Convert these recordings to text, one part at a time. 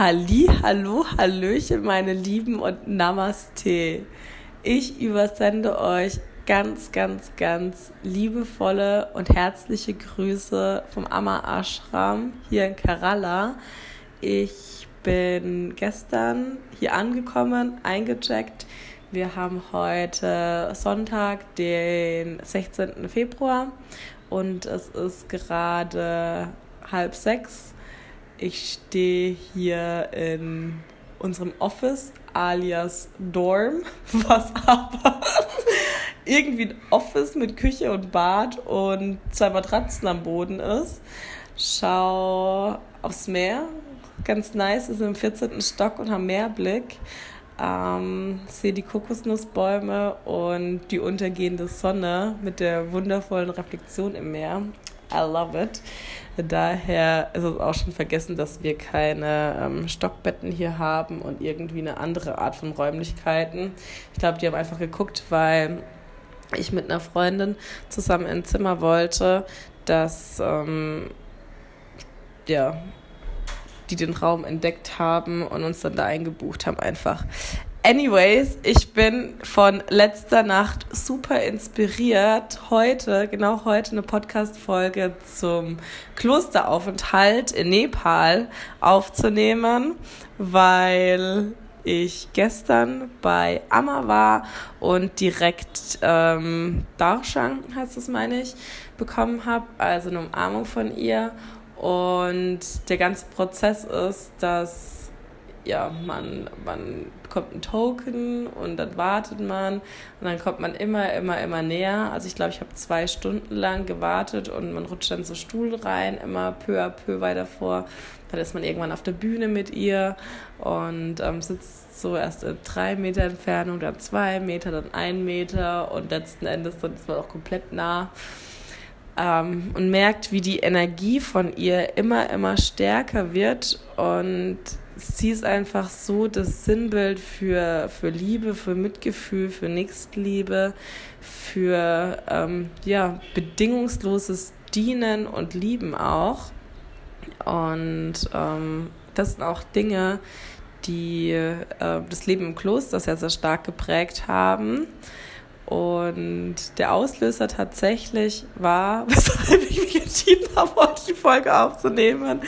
Halli, hallo, hallöchen, meine Lieben und Namaste. Ich übersende euch ganz, ganz, ganz liebevolle und herzliche Grüße vom Amma Ashram hier in Kerala. Ich bin gestern hier angekommen, eingecheckt. Wir haben heute Sonntag, den 16. Februar und es ist gerade halb sechs ich stehe hier in unserem Office alias Dorm, was aber irgendwie ein Office mit Küche und Bad und zwei Matratzen am Boden ist. Schau aufs Meer, ganz nice, sind im 14. Stock und haben Meerblick. Ähm, sehe die Kokosnussbäume und die untergehende Sonne mit der wundervollen Reflexion im Meer. I love it. Daher ist es auch schon vergessen, dass wir keine ähm, Stockbetten hier haben und irgendwie eine andere Art von Räumlichkeiten. Ich glaube, die haben einfach geguckt, weil ich mit einer Freundin zusammen ein Zimmer wollte, dass ähm, ja, die den Raum entdeckt haben und uns dann da eingebucht haben einfach. Anyways, ich bin von letzter Nacht super inspiriert, heute, genau heute, eine Podcast-Folge zum Klosteraufenthalt in Nepal aufzunehmen, weil ich gestern bei Amma war und direkt ähm, Darshan, heißt es, meine ich, bekommen habe, also eine Umarmung von ihr. Und der ganze Prozess ist, dass ja, man, man bekommt einen Token und dann wartet man und dann kommt man immer, immer, immer näher. Also ich glaube, ich habe zwei Stunden lang gewartet und man rutscht dann so Stuhl rein, immer peu à peu weiter vor. Dann ist man irgendwann auf der Bühne mit ihr und ähm, sitzt so erst in drei Meter Entfernung, dann zwei Meter, dann ein Meter und letzten Endes dann ist man auch komplett nah ähm, und merkt, wie die Energie von ihr immer, immer stärker wird und sie ist einfach so das Sinnbild für, für Liebe, für Mitgefühl, für Nächstliebe, für ähm, ja, bedingungsloses Dienen und Lieben auch. Und ähm, das sind auch Dinge, die äh, das Leben im Kloster sehr, sehr stark geprägt haben. Und der Auslöser tatsächlich war, weshalb ich mich entschieden habe, heute die Folge aufzunehmen,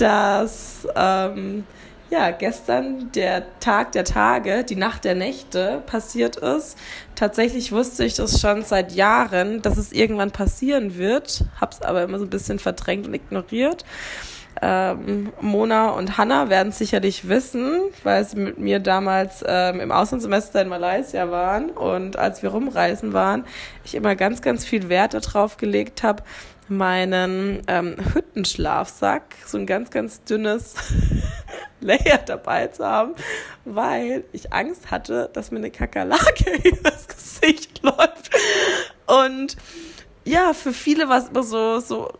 dass ähm, ja, gestern der Tag der Tage, die Nacht der Nächte passiert ist. Tatsächlich wusste ich das schon seit Jahren, dass es irgendwann passieren wird, hab's aber immer so ein bisschen verdrängt und ignoriert. Ähm, Mona und Hannah werden sicherlich wissen, weil sie mit mir damals ähm, im Auslandssemester in Malaysia waren und als wir rumreisen waren, ich immer ganz, ganz viel Wert darauf gelegt habe, meinen ähm, Hüttenschlafsack, so ein ganz, ganz dünnes Layer dabei zu haben, weil ich Angst hatte, dass mir eine Kakerlake übers Gesicht läuft. Und ja, für viele war es immer so, so,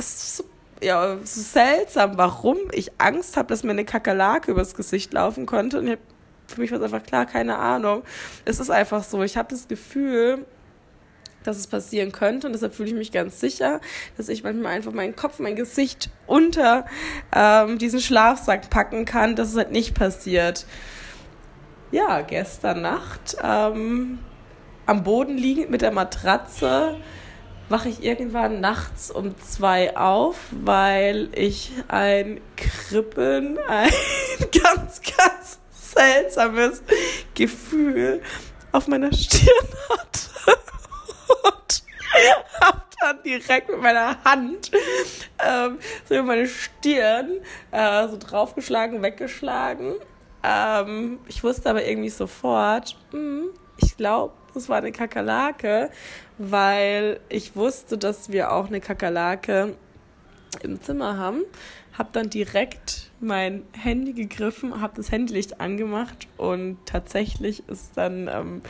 so ja, so seltsam, warum ich Angst habe, dass mir eine Kakerlake übers Gesicht laufen konnte. Und für mich war es einfach klar, keine Ahnung. Es ist einfach so. Ich habe das Gefühl, dass es passieren könnte. Und deshalb fühle ich mich ganz sicher, dass ich manchmal einfach meinen Kopf, mein Gesicht unter ähm, diesen Schlafsack packen kann, dass es halt nicht passiert. Ja, gestern Nacht ähm, am Boden liegend mit der Matratze wache ich irgendwann nachts um zwei auf, weil ich ein Kribbeln, ein ganz, ganz seltsames Gefühl auf meiner Stirn hatte und habe dann direkt mit meiner Hand ähm, so über meine Stirn äh, so draufgeschlagen, weggeschlagen. Ähm, ich wusste aber irgendwie sofort, mh, hm, ich glaube, das war eine Kakerlake, weil ich wusste, dass wir auch eine Kakerlake im Zimmer haben. Hab dann direkt mein Handy gegriffen, habe das Handylicht angemacht und tatsächlich ist dann ähm,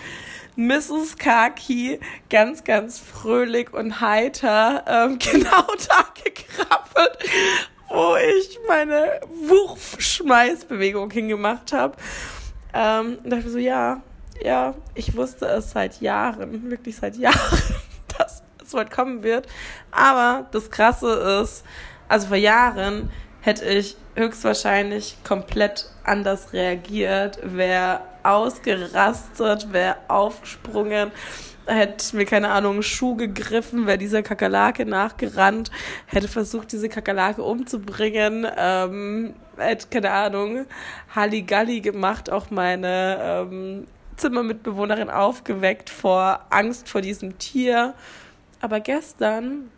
Mrs. Kaki ganz, ganz fröhlich und heiter ähm, genau da gekrabbelt, wo ich meine Wurfschmeißbewegung hingemacht habe. Ähm, und dachte so, ja, ja, ich wusste es seit Jahren, wirklich seit Jahren, dass es weit kommen wird. Aber das Krasse ist, also vor Jahren hätte ich höchstwahrscheinlich komplett anders reagiert, wäre ausgerastet, wäre aufgesprungen, hätte mir, keine Ahnung, einen Schuh gegriffen, wäre dieser Kakerlake nachgerannt, hätte versucht, diese Kakerlake umzubringen, ähm, hätte, keine Ahnung, Halligalli gemacht, auch meine ähm, Zimmermitbewohnerin aufgeweckt vor Angst vor diesem Tier. Aber gestern,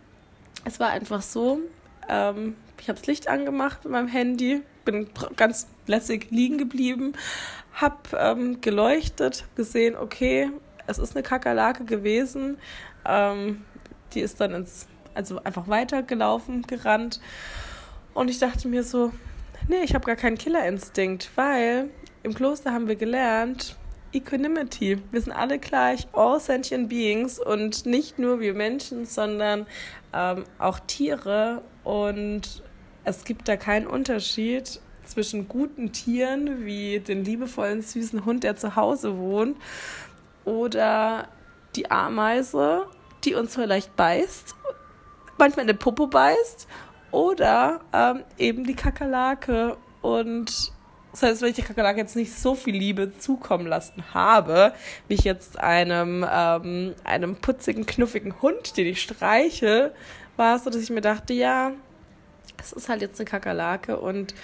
es war einfach so, ähm, ich habe das Licht angemacht mit meinem Handy, bin ganz lässig liegen geblieben, habe ähm, geleuchtet, gesehen, okay, es ist eine Kakerlake gewesen. Ähm, die ist dann ins, also einfach weitergelaufen, gerannt. Und ich dachte mir so, nee, ich habe gar keinen Killerinstinkt, weil im Kloster haben wir gelernt, Equanimity. Wir sind alle gleich, all sentient beings und nicht nur wir Menschen, sondern ähm, auch Tiere. Und es gibt da keinen Unterschied zwischen guten Tieren wie den liebevollen, süßen Hund, der zu Hause wohnt, oder die Ameise, die uns vielleicht beißt, manchmal in den Popo beißt, oder ähm, eben die Kakerlake. Und das heißt, wenn ich die Kakerlake jetzt nicht so viel Liebe zukommen lassen habe, wie ich jetzt einem, ähm, einem putzigen, knuffigen Hund, den ich streiche, war es so, dass ich mir dachte, ja, es ist halt jetzt eine Kakerlake und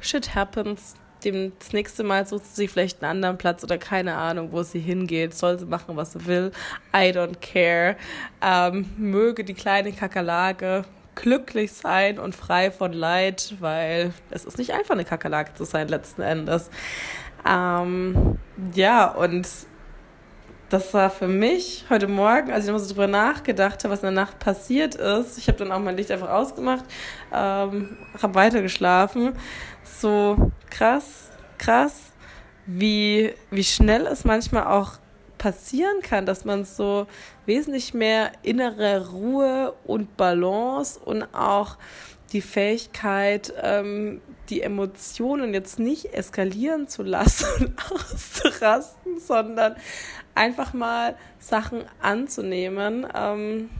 shit happens dem, das nächste Mal sucht sie vielleicht einen anderen Platz oder keine Ahnung, wo sie hingeht. Soll sie machen, was sie will. I don't care. Ähm, möge die kleine Kakerlake glücklich sein und frei von Leid, weil es ist nicht einfach, eine Kakerlake zu sein, letzten Endes. Ähm, ja, und das war für mich heute Morgen, als ich noch so drüber nachgedacht habe, was in der Nacht passiert ist. Ich habe dann auch mein Licht einfach ausgemacht, ähm, habe weitergeschlafen so krass, krass, wie, wie schnell es manchmal auch passieren kann, dass man so wesentlich mehr innere Ruhe und Balance und auch die Fähigkeit, ähm, die Emotionen jetzt nicht eskalieren zu lassen auszurasten, sondern einfach mal Sachen anzunehmen. Ähm,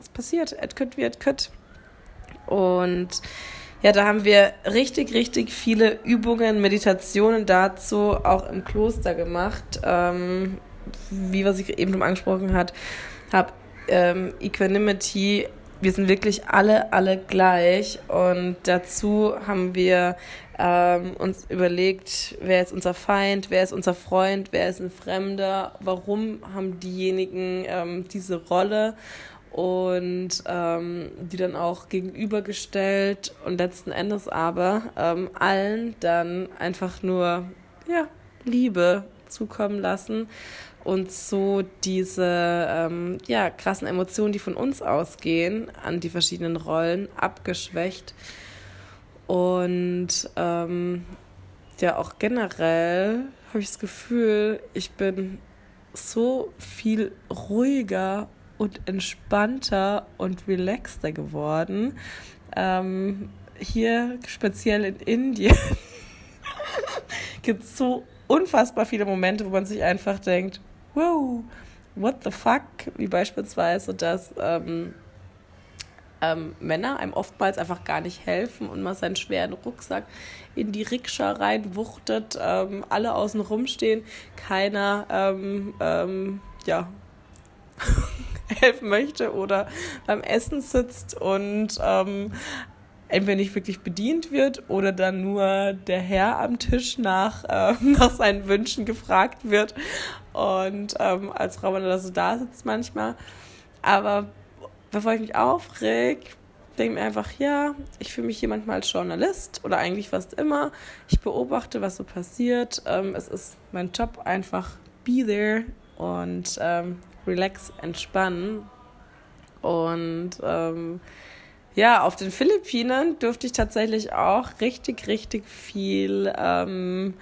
es passiert, et könnt wie et könnt. Und ja, da haben wir richtig, richtig viele Übungen, Meditationen dazu auch im Kloster gemacht. Ähm, wie was ich eben schon angesprochen hat, habe ähm, Equanimity. Wir sind wirklich alle, alle gleich. Und dazu haben wir ähm, uns überlegt, wer ist unser Feind, wer ist unser Freund, wer ist ein Fremder, warum haben diejenigen ähm, diese Rolle und ähm, die dann auch gegenübergestellt und letzten Endes aber ähm, allen dann einfach nur ja, Liebe zukommen lassen und so diese ähm, ja, krassen Emotionen, die von uns ausgehen, an die verschiedenen Rollen abgeschwächt. Und ähm, ja, auch generell habe ich das Gefühl, ich bin so viel ruhiger und entspannter und relaxter geworden. Ähm, hier speziell in Indien gibt es so unfassbar viele Momente, wo man sich einfach denkt, wow, what the fuck? Wie beispielsweise, dass ähm, ähm, Männer einem oftmals einfach gar nicht helfen und man seinen schweren Rucksack in die Rikscha reinwuchtet, ähm, alle außen rumstehen, keiner ähm, ähm, ja helfen möchte oder beim Essen sitzt und ähm, entweder nicht wirklich bedient wird oder dann nur der Herr am Tisch nach, äh, nach seinen Wünschen gefragt wird und ähm, als Frau man da so da sitzt manchmal. Aber bevor ich mich aufreg, denke mir einfach, ja, ich fühle mich hier manchmal als Journalist oder eigentlich fast immer. Ich beobachte, was so passiert. Ähm, es ist mein Job, einfach be there und ähm, relax, entspannen. Und ähm, ja, auf den Philippinen durfte ich tatsächlich auch richtig, richtig viel ähm,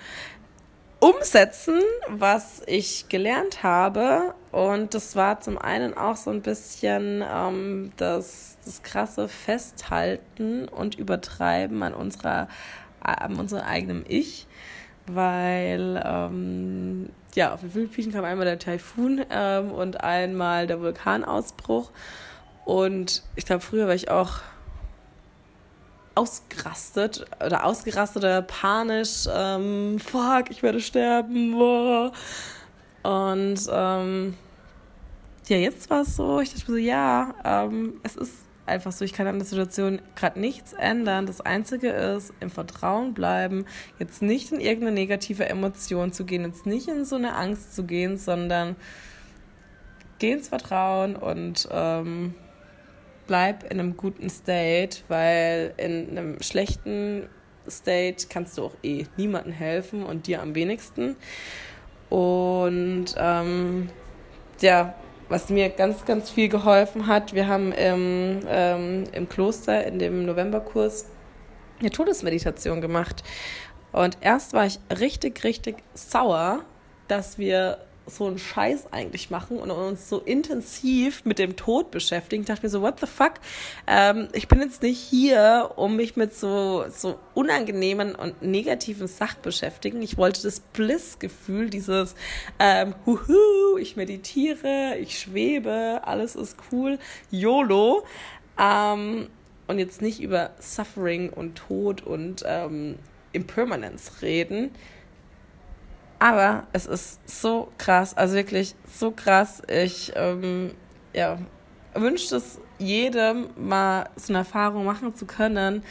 umsetzen, was ich gelernt habe. Und das war zum einen auch so ein bisschen ähm, das, das krasse Festhalten und Übertreiben an unserer an unserem eigenen Ich, weil ähm, ja, auf den Philippinen kam einmal der Taifun ähm, und einmal der Vulkanausbruch. Und ich glaube, früher war ich auch ausgerastet oder ausgerastet oder panisch, ähm, fuck, ich werde sterben. Boah. Und ähm, ja, jetzt war es so, ich dachte mir so, ja, ähm, es ist einfach so, ich kann an der Situation gerade nichts ändern. Das Einzige ist, im Vertrauen bleiben, jetzt nicht in irgendeine negative Emotion zu gehen, jetzt nicht in so eine Angst zu gehen, sondern geh ins Vertrauen und ähm, bleib in einem guten State, weil in einem schlechten State kannst du auch eh niemandem helfen und dir am wenigsten. Und ähm, ja, was mir ganz, ganz viel geholfen hat, wir haben im, ähm, im Kloster in dem Novemberkurs eine Todesmeditation gemacht. Und erst war ich richtig, richtig sauer, dass wir so einen Scheiß eigentlich machen und uns so intensiv mit dem Tod beschäftigen. Ich dachte mir so, what the fuck? Ähm, ich bin jetzt nicht hier, um mich mit so, so unangenehmen und negativen Sachen beschäftigen. Ich wollte das Bliss-Gefühl, dieses ähm, huhu, ich meditiere, ich schwebe, alles ist cool, YOLO. Ähm, und jetzt nicht über Suffering und Tod und ähm, Impermanence reden aber es ist so krass, also wirklich so krass. Ich ähm, ja, wünsche es jedem, mal so eine Erfahrung machen zu können,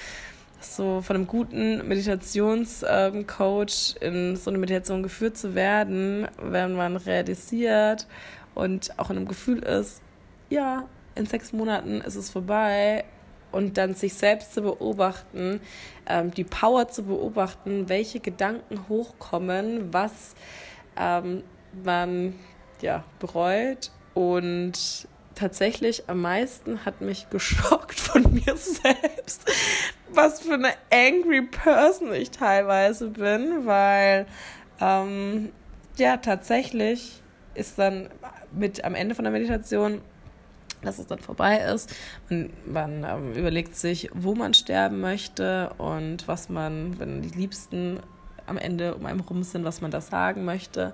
so von einem guten Meditationscoach ähm, in so eine Meditation geführt zu werden, wenn man realisiert und auch in einem Gefühl ist, ja, in sechs Monaten ist es vorbei und dann sich selbst zu beobachten, ähm, die Power zu beobachten, welche Gedanken hochkommen, was ähm, man ja bereut. Und tatsächlich am meisten hat mich geschockt von mir selbst, was für eine angry Person ich teilweise bin, weil ähm, ja tatsächlich ist dann mit am Ende von der Meditation dass es dann vorbei ist. Man, man ähm, überlegt sich, wo man sterben möchte und was man, wenn die Liebsten am Ende um einen rum sind, was man da sagen möchte.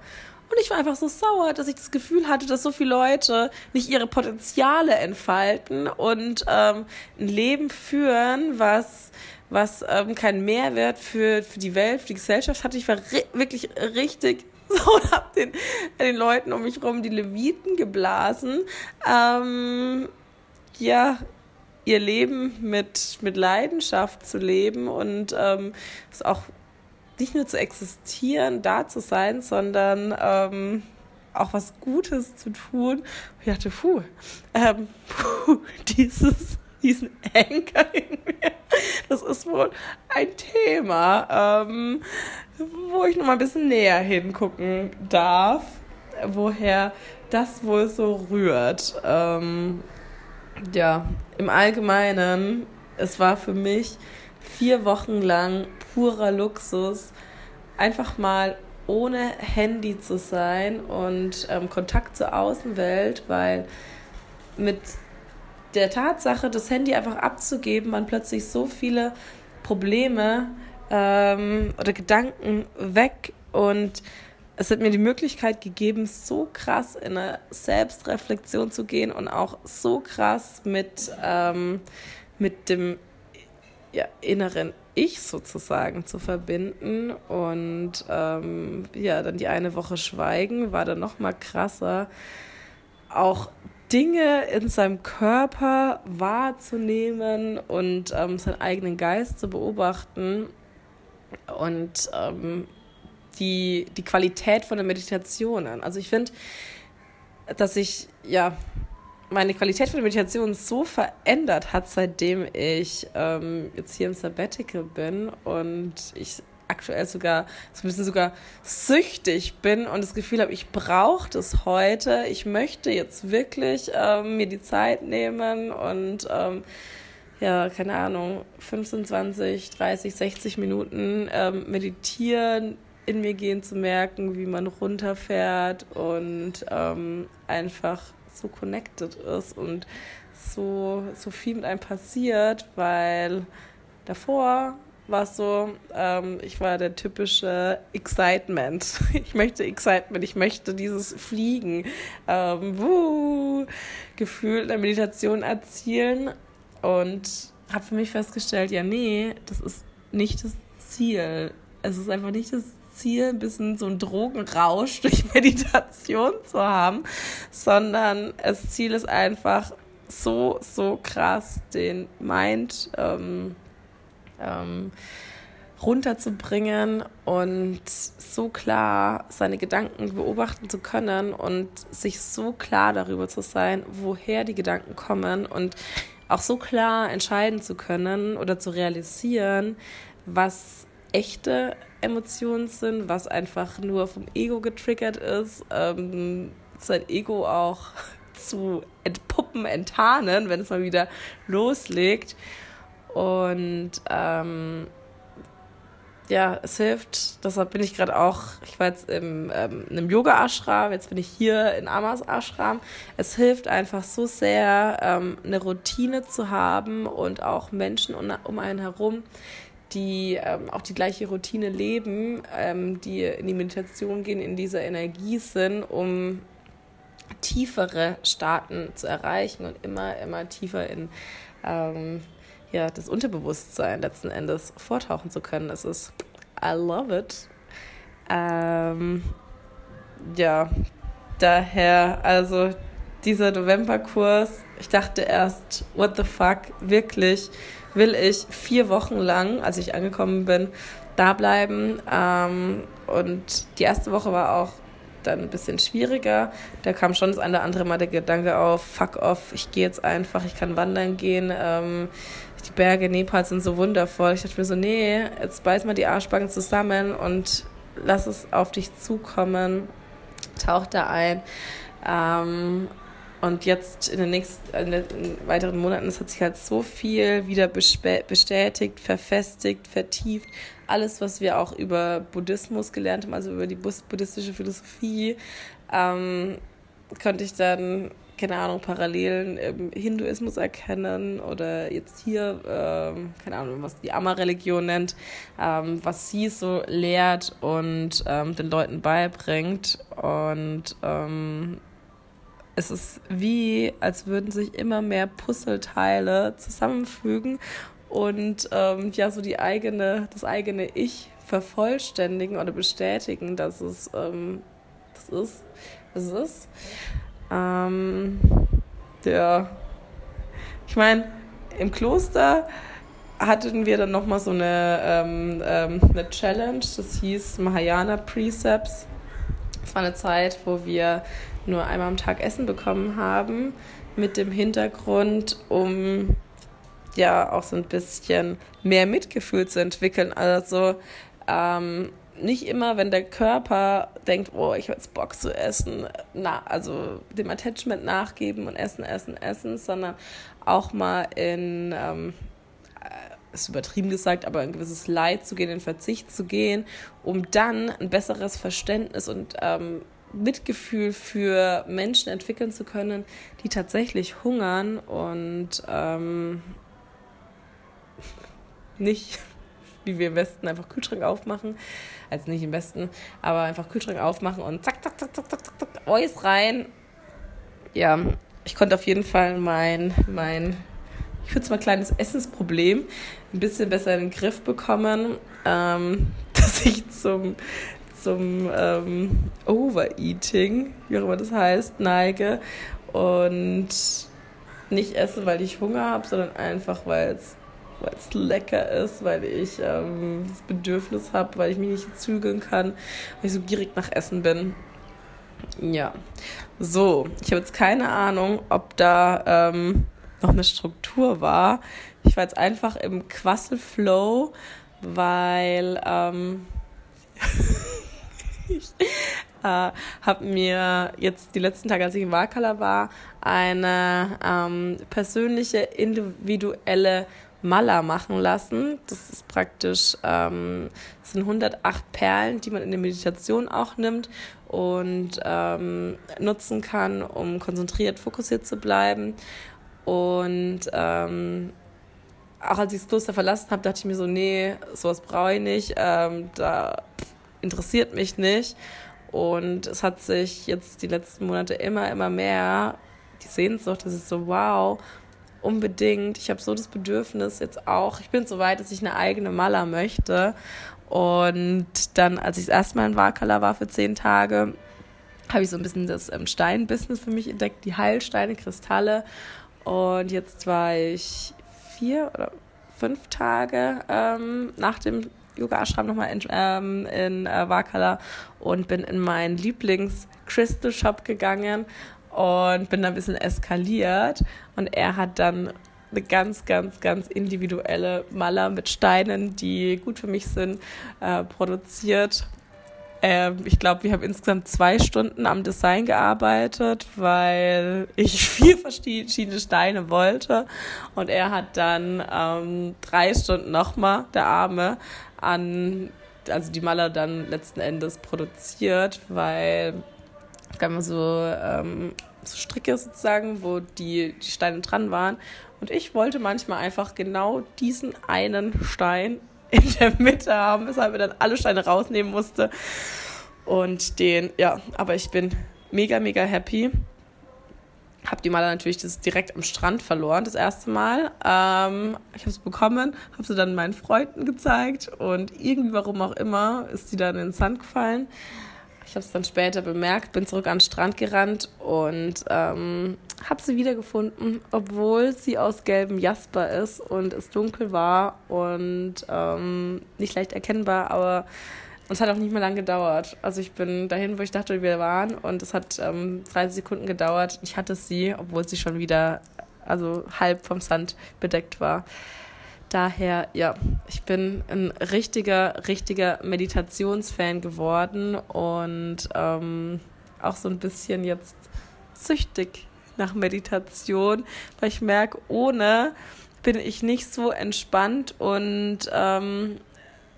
Und ich war einfach so sauer, dass ich das Gefühl hatte, dass so viele Leute nicht ihre Potenziale entfalten und ähm, ein Leben führen, was, was ähm, keinen Mehrwert für, für die Welt, für die Gesellschaft hatte. Ich war ri wirklich richtig so und hab den, den Leuten um mich rum die Leviten geblasen. Ähm, ja, ihr Leben mit, mit Leidenschaft zu leben und ähm, es auch nicht nur zu existieren, da zu sein, sondern ähm, auch was Gutes zu tun. ich dachte, puh, ähm, puh dieses, diesen Anker in mir, das ist wohl ein Thema. Ähm, wo ich noch mal ein bisschen näher hingucken darf, woher das wohl so rührt. Ähm, ja, im Allgemeinen, es war für mich vier Wochen lang purer Luxus, einfach mal ohne Handy zu sein und ähm, Kontakt zur Außenwelt, weil mit der Tatsache, das Handy einfach abzugeben, man plötzlich so viele Probleme ähm, oder Gedanken weg und es hat mir die Möglichkeit gegeben, so krass in eine Selbstreflexion zu gehen und auch so krass mit, ähm, mit dem ja, inneren Ich sozusagen zu verbinden. Und ähm, ja, dann die eine Woche Schweigen war dann noch mal krasser. Auch Dinge in seinem Körper wahrzunehmen und ähm, seinen eigenen Geist zu beobachten und ähm, die, die Qualität von der Meditation an. Also ich finde, dass sich ja meine Qualität von der Meditation so verändert hat, seitdem ich ähm, jetzt hier im Sabbatical bin und ich aktuell sogar so ein bisschen sogar süchtig bin und das Gefühl habe, ich brauche das heute. Ich möchte jetzt wirklich ähm, mir die Zeit nehmen und ähm, ja, keine Ahnung, 15, 20, 30, 60 Minuten ähm, meditieren, in mir gehen zu merken, wie man runterfährt und ähm, einfach so connected ist und so, so viel mit einem passiert, weil davor war es so, ähm, ich war der typische Excitement. Ich möchte Excitement, ich möchte dieses Fliegen, ähm, wuh, Gefühl der Meditation erzielen und habe für mich festgestellt, ja, nee, das ist nicht das Ziel. Es ist einfach nicht das Ziel, ein bisschen so einen Drogenrausch durch Meditation zu haben, sondern das Ziel ist einfach so, so krass, den Mind ähm, ähm, runterzubringen und so klar seine Gedanken beobachten zu können und sich so klar darüber zu sein, woher die Gedanken kommen und auch so klar entscheiden zu können oder zu realisieren, was echte Emotionen sind, was einfach nur vom Ego getriggert ist, ähm, sein Ego auch zu entpuppen, enttarnen, wenn es mal wieder loslegt. Und ähm, ja, es hilft. Deshalb bin ich gerade auch, ich war jetzt im, ähm, in einem Yoga-Ashram, jetzt bin ich hier in Amas Ashram. Es hilft einfach so sehr, ähm, eine Routine zu haben und auch Menschen um, um einen herum, die ähm, auch die gleiche Routine leben, ähm, die in die Meditation gehen, in dieser Energie sind, um tiefere Staaten zu erreichen und immer, immer tiefer in ähm, ja, das Unterbewusstsein letzten Endes vortauchen zu können. Es ist, I love it. Ähm, ja, daher, also dieser Novemberkurs, ich dachte erst, what the fuck, wirklich, will ich vier Wochen lang, als ich angekommen bin, da bleiben. Ähm, und die erste Woche war auch dann ein bisschen schwieriger. Da kam schon das eine oder andere Mal der Gedanke auf, fuck off, ich gehe jetzt einfach, ich kann wandern gehen. Ähm, die Berge Nepals sind so wundervoll. Ich dachte mir so, nee, jetzt beiß mal die Arschbacken zusammen und lass es auf dich zukommen. Tauch da ein. Ähm, und jetzt in den nächsten, in den weiteren Monaten, es hat sich halt so viel wieder bestätigt, verfestigt, vertieft. Alles, was wir auch über Buddhismus gelernt haben, also über die buddhistische Philosophie, ähm, konnte ich dann keine Ahnung, Parallelen im Hinduismus erkennen oder jetzt hier, ähm, keine Ahnung, was die Amma-Religion nennt, ähm, was sie so lehrt und ähm, den Leuten beibringt. Und ähm, es ist wie, als würden sich immer mehr Puzzleteile zusammenfügen und ähm, ja, so die eigene, das eigene Ich vervollständigen oder bestätigen, dass es ähm, das ist, was es ist. Ähm, ja, ich meine, im Kloster hatten wir dann nochmal so eine, ähm, ähm, eine Challenge, das hieß Mahayana Precepts. Das war eine Zeit, wo wir nur einmal am Tag Essen bekommen haben, mit dem Hintergrund, um ja auch so ein bisschen mehr Mitgefühl zu entwickeln. Also ähm, nicht immer, wenn der Körper denkt, oh, ich habe jetzt Bock zu essen, na, also dem Attachment nachgeben und essen, essen, essen, sondern auch mal in, ähm, äh, ist übertrieben gesagt, aber ein gewisses Leid zu gehen, in Verzicht zu gehen, um dann ein besseres Verständnis und ähm, Mitgefühl für Menschen entwickeln zu können, die tatsächlich hungern und ähm, nicht wie wir im Westen einfach Kühlschrank aufmachen. Also nicht im Westen, aber einfach Kühlschrank aufmachen und zack, zack, zack, zack, zack, zack, zack, Eus rein. Ja, ich konnte auf jeden Fall mein, mein ich würde es mal kleines Essensproblem ein bisschen besser in den Griff bekommen, ähm, dass ich zum, zum ähm, Overeating, wie auch immer das heißt, neige und nicht esse, weil ich Hunger habe, sondern einfach, weil es weil es lecker ist, weil ich ähm, das Bedürfnis habe, weil ich mich nicht zügeln kann, weil ich so gierig nach Essen bin. Ja, so, ich habe jetzt keine Ahnung, ob da ähm, noch eine Struktur war. Ich war jetzt einfach im Quasselflow, weil ähm, ich äh, habe mir jetzt die letzten Tage, als ich in Wahlkeller war, eine ähm, persönliche, individuelle Mala machen lassen. Das ist praktisch, ähm, das sind 108 Perlen, die man in der Meditation auch nimmt und ähm, nutzen kann, um konzentriert, fokussiert zu bleiben. Und ähm, auch als ich das Kloster verlassen habe, dachte ich mir so, nee, sowas brauche ich nicht, ähm, da interessiert mich nicht. Und es hat sich jetzt die letzten Monate immer, immer mehr die Sehnsucht, dass ich so, wow, unbedingt. Ich habe so das Bedürfnis jetzt auch. Ich bin so weit, dass ich eine eigene Mala möchte. Und dann, als ich das erste Mal in Wakala war für zehn Tage, habe ich so ein bisschen das ähm, Stein-Business für mich entdeckt, die Heilsteine, Kristalle. Und jetzt war ich vier oder fünf Tage ähm, nach dem Yoga Ashram nochmal in, ähm, in äh, Wakala und bin in meinen Lieblings Crystal Shop gegangen und bin da ein bisschen eskaliert und er hat dann eine ganz, ganz, ganz individuelle Maler mit Steinen, die gut für mich sind, äh, produziert. Ähm, ich glaube, wir haben insgesamt zwei Stunden am Design gearbeitet, weil ich vier verschiedene Steine wollte. Und er hat dann ähm, drei Stunden nochmal, der Arme, an, also die Maler dann letzten Endes produziert, weil es gab immer so, ähm, so Stricke sozusagen, wo die, die Steine dran waren. Und ich wollte manchmal einfach genau diesen einen Stein in der Mitte haben, weshalb er dann alle Steine rausnehmen musste. Und den, ja, aber ich bin mega, mega happy. Hab die Maler natürlich das direkt am Strand verloren, das erste Mal. Ähm, ich habe sie bekommen, habe sie dann meinen Freunden gezeigt und irgendwie, warum auch immer, ist sie dann in den Sand gefallen. Ich habe es dann später bemerkt, bin zurück an den Strand gerannt und ähm, habe sie wiedergefunden, obwohl sie aus gelbem Jasper ist und es dunkel war und ähm, nicht leicht erkennbar, aber es hat auch nicht mehr lange gedauert. Also ich bin dahin, wo ich dachte, wir waren und es hat ähm, 30 Sekunden gedauert. Ich hatte sie, obwohl sie schon wieder also halb vom Sand bedeckt war. Daher, ja, ich bin ein richtiger, richtiger Meditationsfan geworden und ähm, auch so ein bisschen jetzt süchtig nach Meditation, weil ich merke, ohne bin ich nicht so entspannt und ähm,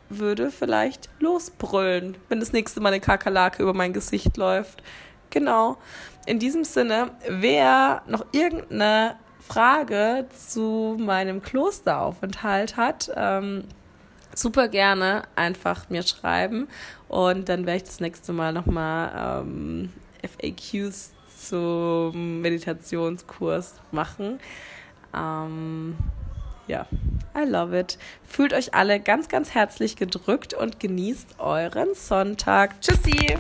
würde vielleicht losbrüllen, wenn das nächste Mal eine Kakerlake über mein Gesicht läuft. Genau. In diesem Sinne, wer noch irgendeine Frage zu meinem Klosteraufenthalt hat, ähm, super gerne einfach mir schreiben und dann werde ich das nächste Mal nochmal ähm, FAQs zum Meditationskurs machen. Ähm, ja, I love it. Fühlt euch alle ganz, ganz herzlich gedrückt und genießt euren Sonntag. Tschüssi!